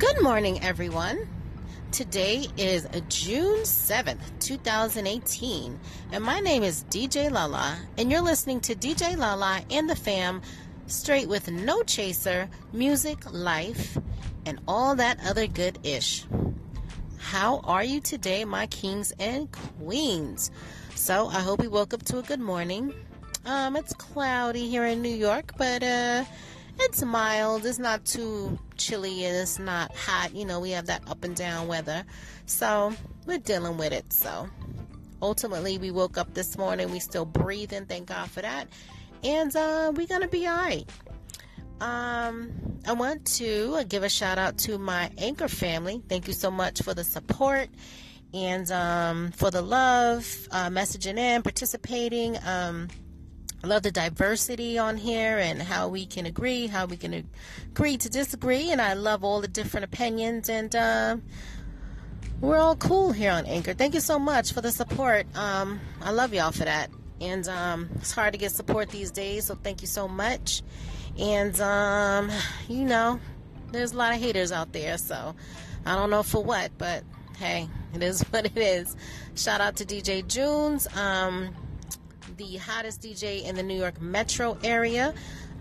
Good morning, everyone. Today is June 7th, 2018, and my name is DJ Lala, and you're listening to DJ Lala and the fam, straight with no chaser, music, life, and all that other good ish. How are you today, my kings and queens? So, I hope you woke up to a good morning. Um, it's cloudy here in New York, but uh, it's mild. It's not too chilly and it's not hot. You know, we have that up and down weather. So we're dealing with it. So ultimately, we woke up this morning. We still breathing. Thank God for that. And uh, we're going to be all right. Um, I want to give a shout out to my anchor family. Thank you so much for the support and um, for the love, uh, messaging in, participating. Um, I love the diversity on here and how we can agree, how we can agree to disagree, and I love all the different opinions. And uh, we're all cool here on Anchor. Thank you so much for the support. Um, I love y'all for that. And um, it's hard to get support these days, so thank you so much. And um, you know, there's a lot of haters out there, so I don't know for what, but hey, it is what it is. Shout out to DJ Junes. The hottest DJ in the New York metro area.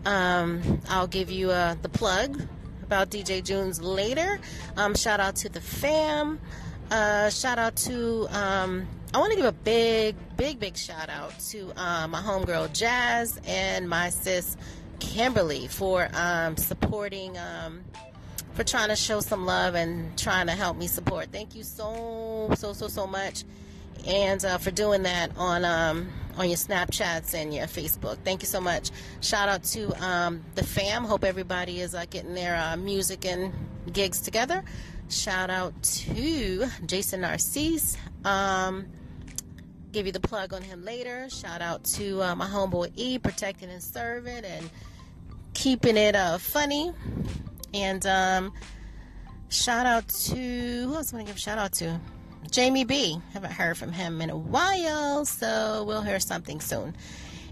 Um, I'll give you uh, the plug about DJ Junes later. Um, shout out to the fam. Uh, shout out to, um, I want to give a big, big, big shout out to uh, my homegirl Jazz and my sis Kimberly for um, supporting, um, for trying to show some love and trying to help me support. Thank you so, so, so, so much and uh, for doing that on um, on your Snapchats and your Facebook. Thank you so much. Shout out to um, the fam. Hope everybody is uh, getting their uh, music and gigs together. Shout out to Jason Narcisse. Um, give you the plug on him later. Shout out to uh, my homeboy E, protecting and serving and keeping it uh, funny. And um, shout out to who else want to give a shout out to? Jamie B. Haven't heard from him in a while, so we'll hear something soon.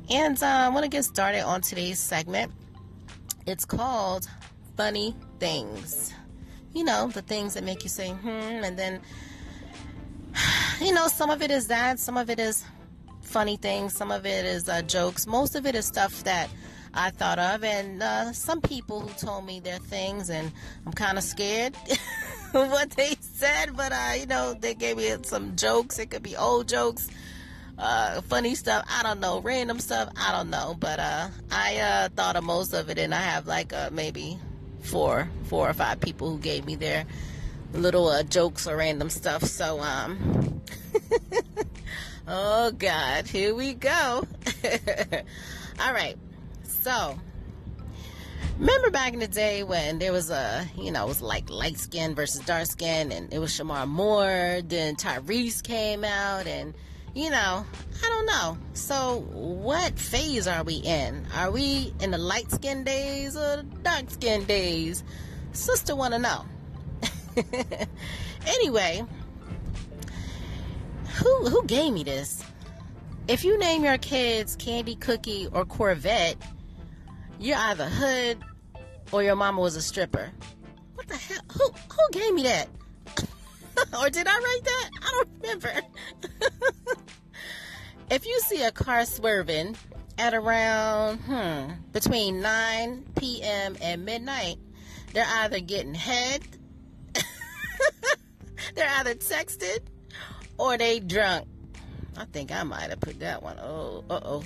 And uh, I want to get started on today's segment. It's called Funny Things. You know, the things that make you say, hmm, and then, you know, some of it is that, some of it is funny things, some of it is uh, jokes, most of it is stuff that I thought of, and uh, some people who told me their things, and I'm kind of scared. what they said, but uh, you know, they gave me some jokes. It could be old jokes, uh, funny stuff. I don't know, random stuff. I don't know, but uh, I uh, thought of most of it, and I have like uh, maybe four, four or five people who gave me their little uh, jokes or random stuff. So, um, oh God, here we go. All right, so Remember back in the day when there was a, you know, it was like light skin versus dark skin, and it was Shemar Moore, then Tyrese came out, and, you know, I don't know. So, what phase are we in? Are we in the light skin days or the dark skin days? Sister want to know. anyway, who who gave me this? If you name your kids Candy Cookie or Corvette, you're either hood or your mama was a stripper. What the hell? Who who gave me that? or did I write that? I don't remember. if you see a car swerving at around hmm between 9 p.m. and midnight, they're either getting head, they're either texted, or they drunk. I think I might have put that one. Oh, uh oh.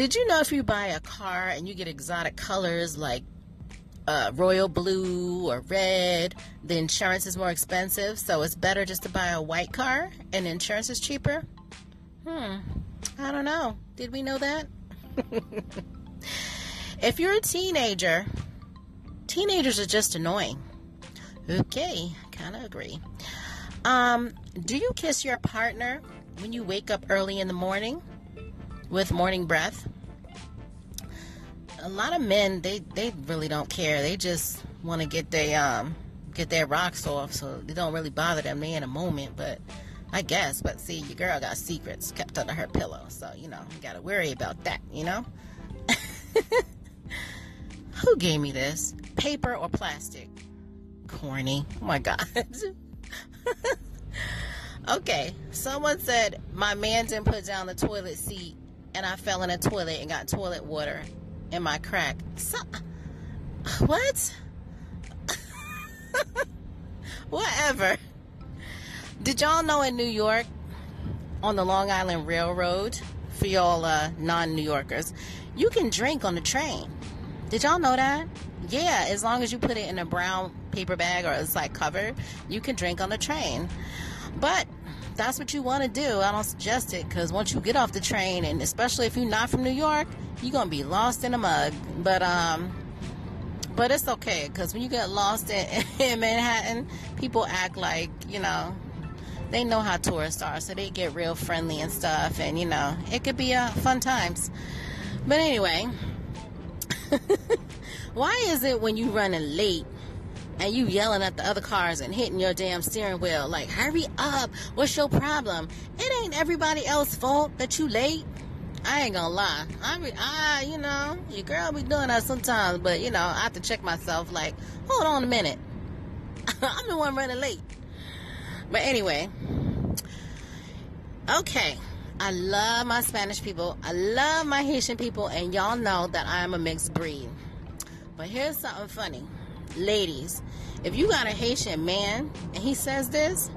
Did you know if you buy a car and you get exotic colors like uh, royal blue or red, the insurance is more expensive, so it's better just to buy a white car and insurance is cheaper? Hmm, I don't know. Did we know that? if you're a teenager, teenagers are just annoying. Okay, kind of agree. Um, do you kiss your partner when you wake up early in the morning? with morning breath. A lot of men they they really don't care. They just want to get their um get their rocks off, so they don't really bother them. They in a moment, but I guess. But see, your girl got secrets kept under her pillow, so you know you gotta worry about that. You know. Who gave me this? paper or plastic. Corny. Oh my God. okay, someone said my man didn't put down the toilet seat and I fell in a toilet and got toilet water in my crack. So, what? Whatever. Did y'all know in New York, on the Long Island Railroad, for y'all uh, non New Yorkers, you can drink on the train. Did y'all know that? Yeah, as long as you put it in a brown paper bag or it's like covered, you can drink on the train. But that's what you want to do. I don't suggest it because once you get off the train, and especially if you're not from New York, you're gonna be lost in a mug. But um, but it's okay because when you get lost in, in Manhattan, people act like you know they know how tourists are, so they get real friendly and stuff, and you know it could be uh, fun times. But anyway, why is it when you running late? And you yelling at the other cars and hitting your damn steering wheel like hurry up what's your problem it ain't everybody else's fault that you late I ain't gonna lie. I be, I, you know, your girl be doing that sometimes, but you know, I have to check myself. Like, hold on a minute, I'm the one running late. But anyway, okay. I love my Spanish people. I love my Haitian people, and y'all know that I am a mixed breed. But here's something funny ladies, if you got a Haitian man and he says this,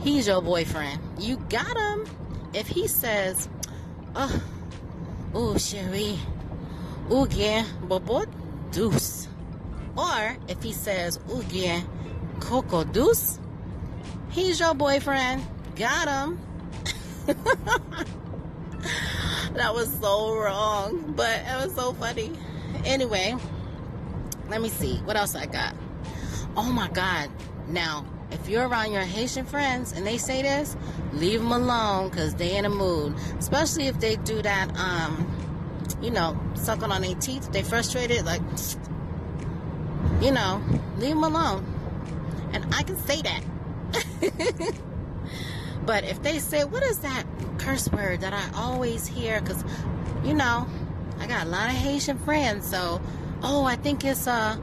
he's your boyfriend. You got him. If he says, oh, oh, chérie, ou bien, bobo douce. Or if he says, bien, coco douce, he's your boyfriend. Got him. that was so wrong, but it was so funny. Anyway, let me see. What else I got? Oh my God. Now, if you're around your Haitian friends and they say this, leave them alone because they in a mood. Especially if they do that, um, you know, sucking on their teeth. They frustrated, like, you know, leave them alone. And I can say that. but if they say, what is that curse word that I always hear? Because, you know, I got a lot of Haitian friends, so Oh, I think it's uh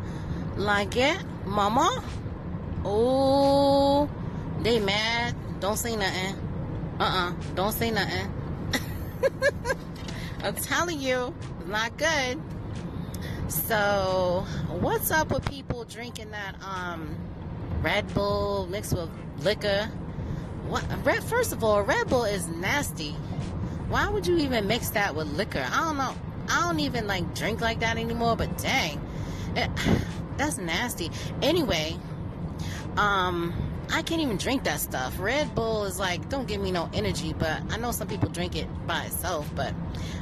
like it, mama. Oh, they mad. Don't say nothing. Uh-uh. Don't say nothing. I'm telling you, it's not good. So, what's up with people drinking that um Red Bull mixed with liquor? What? Red, first of all, Red Bull is nasty. Why would you even mix that with liquor? I don't know. I don't even like drink like that anymore, but dang, it, that's nasty. Anyway, um, I can't even drink that stuff. Red Bull is like, don't give me no energy, but I know some people drink it by itself, but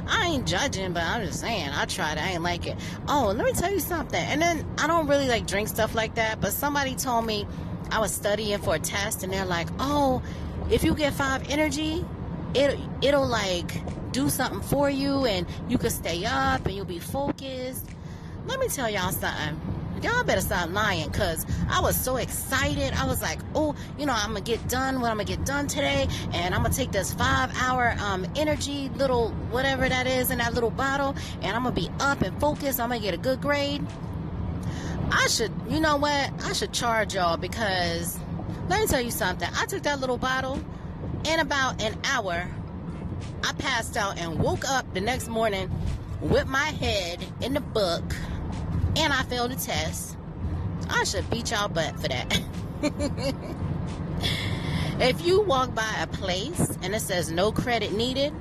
I ain't judging, but I'm just saying, I tried I ain't like it. Oh, let me tell you something. And then I don't really like drink stuff like that, but somebody told me I was studying for a test, and they're like, oh, if you get five energy, it it'll like do something for you and you can stay up and you'll be focused. Let me tell y'all something. Y'all better stop lying because I was so excited. I was like, oh, you know, I'm going to get done what I'm going to get done today. And I'm going to take this five hour um, energy little whatever that is in that little bottle. And I'm going to be up and focused. I'm going to get a good grade. I should, you know what? I should charge y'all because let me tell you something. I took that little bottle in about an hour I passed out and woke up the next morning with my head in the book and I failed the test. I should beat y'all butt for that. if you walk by a place and it says no credit needed,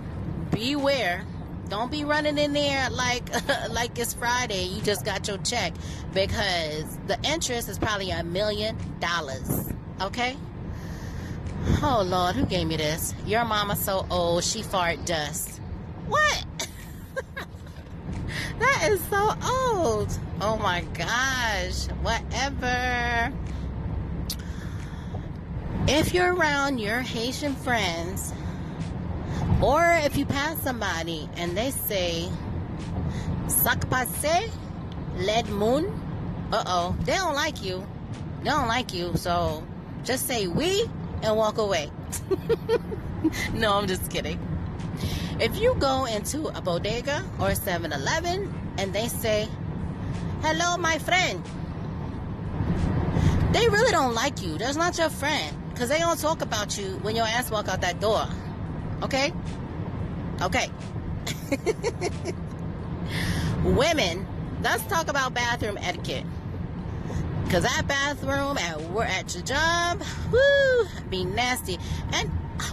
beware. Don't be running in there like like it's Friday. You just got your check because the interest is probably a million dollars. Okay? Oh Lord, who gave me this? Your mama so old she fart dust. What? that is so old. Oh my gosh. Whatever. If you're around your Haitian friends, or if you pass somebody and they say, Sac passe, lead moon, uh oh, they don't like you. They don't like you, so just say we and walk away. no, I'm just kidding. If you go into a bodega or 7 Eleven and they say, Hello, my friend. They really don't like you. That's not your friend. Because they don't talk about you when your ass walk out that door. Okay? Okay. Women, let's talk about bathroom etiquette. Cause that bathroom at work at your job, whoo, be nasty. And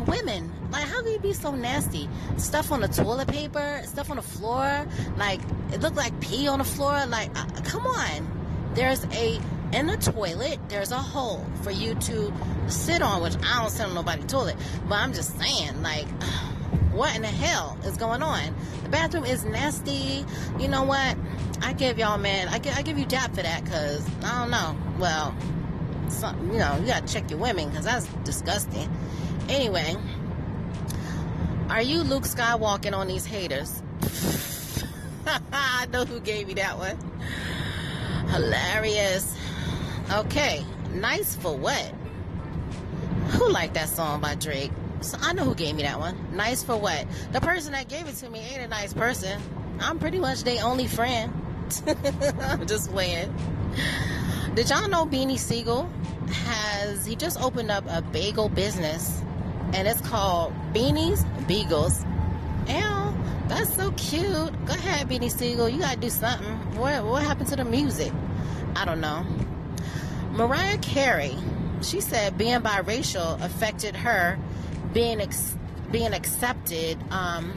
women, like how can you be so nasty? Stuff on the toilet paper, stuff on the floor, like it looked like pee on the floor. Like, uh, come on. There's a in the toilet. There's a hole for you to sit on, which I don't sit on nobody's toilet. But I'm just saying, like. what in the hell is going on? The bathroom is nasty. You know what? I give y'all, man, I give, I give you dap for that because I don't know. Well, some, you know, you gotta check your women because that's disgusting. Anyway, are you Luke Skywalking on these haters? I know who gave you that one. Hilarious. Okay, nice for what? Who liked that song by Drake? So I know who gave me that one. Nice for what? The person that gave it to me ain't a nice person. I'm pretty much their only friend. Just playing. Did y'all know Beanie Sigel has he just opened up a bagel business and it's called Beanies Beagles. Ew, that's so cute. Go ahead, Beanie Sigel. You gotta do something. What what happened to the music? I don't know. Mariah Carey, she said being biracial affected her being ex- being accepted um,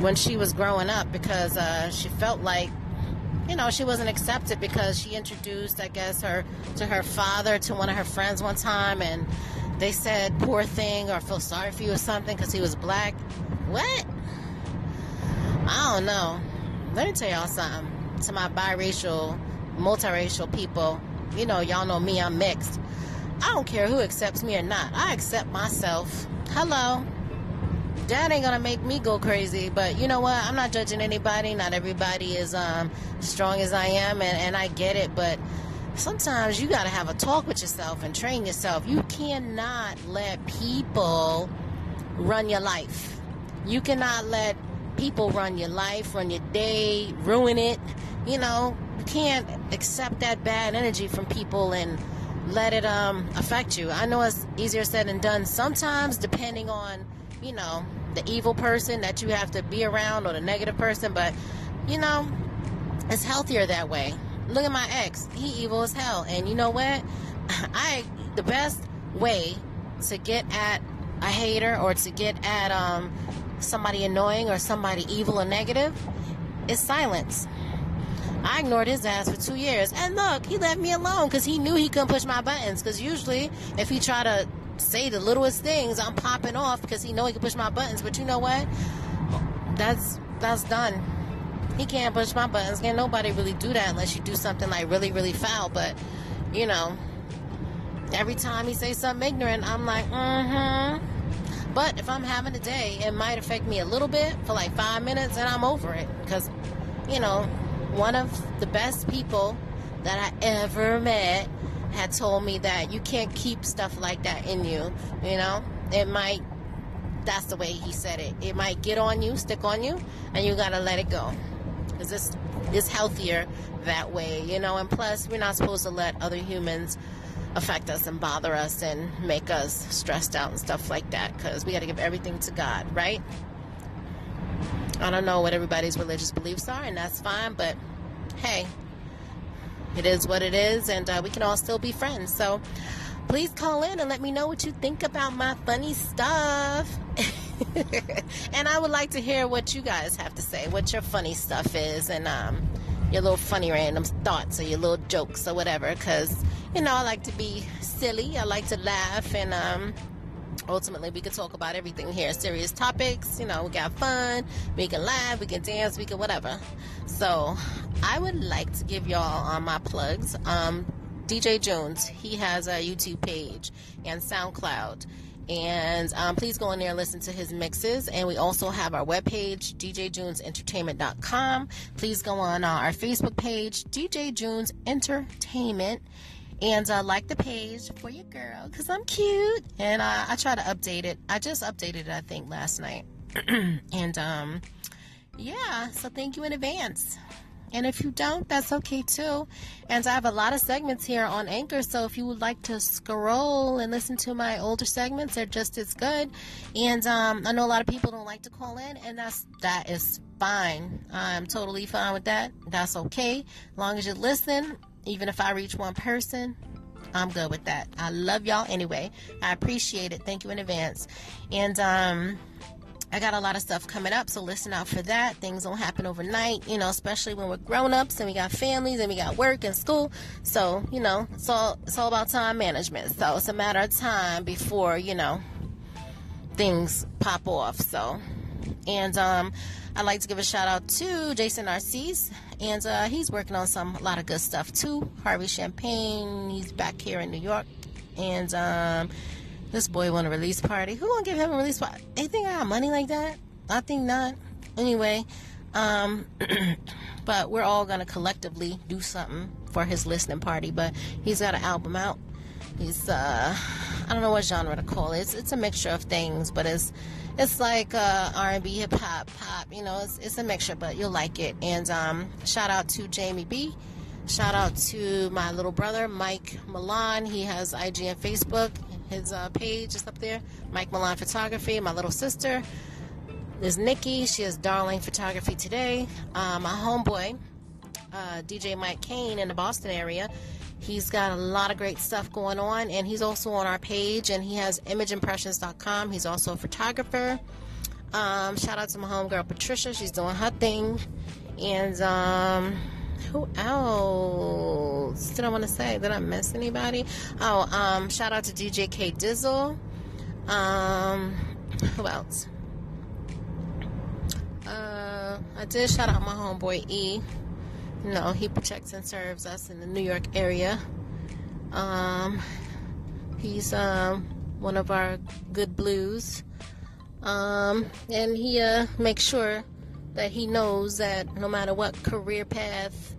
when she was growing up because uh, she felt like you know she wasn't accepted because she introduced I guess her to her father to one of her friends one time and they said poor thing or feel sorry for you or something because he was black. What? I don't know. Let me tell y'all something. To my biracial, multiracial people, you know, y'all know me, I'm mixed. I don't care who accepts me or not. I accept myself. Hello. That ain't gonna make me go crazy, but you know what? I'm not judging anybody. Not everybody is um, strong as I am, and, and I get it, but sometimes you gotta have a talk with yourself and train yourself. You cannot let people run your life. You cannot let people run your life, run your day, ruin it. You know, you can't accept that bad energy from people and let it um, affect you. I know it's easier said than done sometimes, depending on, you know, the evil person that you have to be around or the negative person, but, you know, it's healthier that way. Look at my ex. He evil as hell. And you know what? I, the best way to get at a hater or to get at um, somebody annoying or somebody evil or negative is silence. I ignored his ass for two years. And look, he left me alone because he knew he couldn't push my buttons. Because usually, if he tried to say the littlest things, I'm popping off because he know he can push my buttons. But you know what? That's that's done. He can't push my buttons. Can't nobody really do that unless you do something like really, really foul. But you know, every time he says something ignorant, I'm like, mm-hmm. But if I'm having a day, it might affect me a little bit for like five minutes, and I'm over it because, you know, one of the best people that I ever met had told me that you can't keep stuff like that in you. You know, it might, that's the way he said it. It might get on you, stick on you, and you gotta let it go. Because it's, it's healthier that way, you know, and plus, we're not supposed to let other humans affect us and bother us and make us stressed out and stuff like that because we got to give everything to God, right? I don't know what everybody's religious beliefs are, and that's fine, but hey, it is what it is, and uh, we can all still be friends. So please call in and let me know what you think about my funny stuff. and I would like to hear what you guys have to say, what your funny stuff is, and um, your little funny random thoughts or your little jokes or whatever. Because, you know, I like to be silly, I like to laugh, and um, ultimately we can talk about everything here. Serious topics you know we got fun we can laugh we can dance we can whatever. So i would like to give y'all on my plugs. Um, dj jones he has a youtube page and soundcloud. And um, please go in there and listen to his mixes. And we also have our webpage djjonesentertainment.com please go on uh, our facebook page dj jones entertainment and uh, like the page for your girl because I'm cute and I try to update it. I just updated it, I think, last night. and um, yeah, so thank you in advance. And if you don't, that's okay too. And I have a lot of segments here on Anchor, so if you would like to scroll and listen to my older segments, they're just as good. And um, I know a lot of people don't like to call in, and that's that is fine. I'm totally fine with that. That's okay. As long as you listen, even if I reach one person, I'm good with that. I love y'all anyway. I appreciate it. Thank you in advance. And um I got a lot of stuff coming up, so listen out for that. Things don't happen overnight, you know, especially when we're grown ups and we got families and we got work and school. So, you know, it's all it's all about time management. So it's a matter of time before, you know, things pop off. So and um I'd like to give a shout out to Jason Narcisse, and uh, he's working on some a lot of good stuff too. Harvey Champagne, he's back here in New York, and um, this boy want a release party. Who gonna give him a release party? They think I got money like that? I think not. Anyway, um, but we're all gonna collectively do something for his listening party. But he's got an album out. He's uh, I don't know what genre to call it. It's, it's a mixture of things, but it's it's like uh, R&B, hip hop, pop. You know, it's, it's a mixture, but you'll like it. And um, shout out to Jamie B. Shout out to my little brother Mike Milan. He has IG and Facebook. His uh, page is up there. Mike Milan Photography. My little sister is Nikki. She has Darling Photography today. Uh, my homeboy, uh, DJ Mike Kane in the Boston area. He's got a lot of great stuff going on, and he's also on our page, and he has imageimpressions.com. He's also a photographer. Um, shout out to my homegirl Patricia. She's doing her thing. And um, who else did I want to say? Did I miss anybody? Oh, um, shout out to DJ K Dizzle. Um, who else? Uh, I did shout out my homeboy E. No, he protects and serves us in the New York area. Um, he's um, one of our good blues. Um, and he uh, makes sure that he knows that no matter what career path,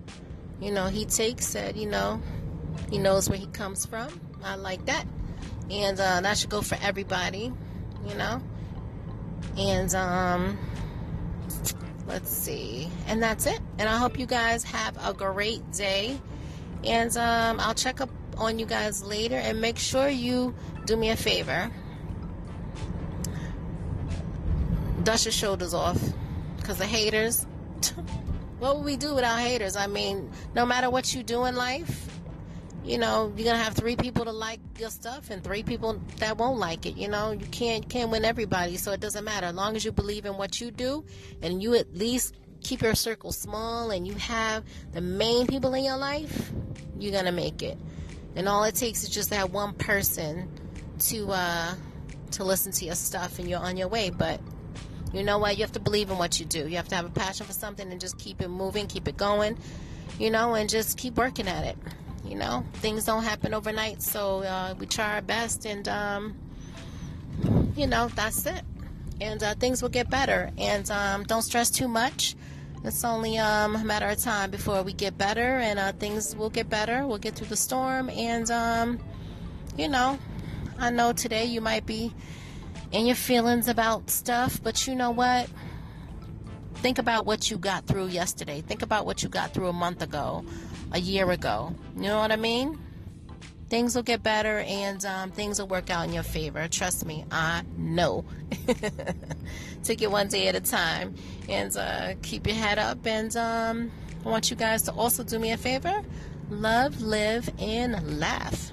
you know, he takes that, you know, he knows where he comes from. I like that. And uh, that should go for everybody, you know. And um, let's see. And that's it. And I hope you guys have a great day. And um, I'll check up on you guys later and make sure you do me a favor. Dust your shoulders off. Because the haters, what would we do without haters? I mean, no matter what you do in life, you know you're gonna have three people to like your stuff and three people that won't like it you know? You can't can't win everybody so it doesn't matter. As long as you believe in what you do and you at least keep your circle small and you have the main people in your life you're gonna make it. And all it takes is just that one person to uh to listen to your stuff and you're on your way. But you know what? You have to believe in what you do. You have to have a passion for something and just keep it moving keep it going you know and just keep working at it you know things don't happen overnight so uh, we try our best and um, you know that's it. And uh, things will get better. And um, don't stress too much. It's only um, a matter of time before we get better and uh, things will get better. We'll get through the storm and um, you know i know today you might be in your feelings about stuff but you know what? Think about what you got through yesterday. Think about what you got through a month ago a year ago. You know what I mean? Things will get better and um, things will work out in your favor. Trust me, I know. Take it one day at a time and uh, keep your head up. And um, I want you guys to also do me a favor love, live, and laugh.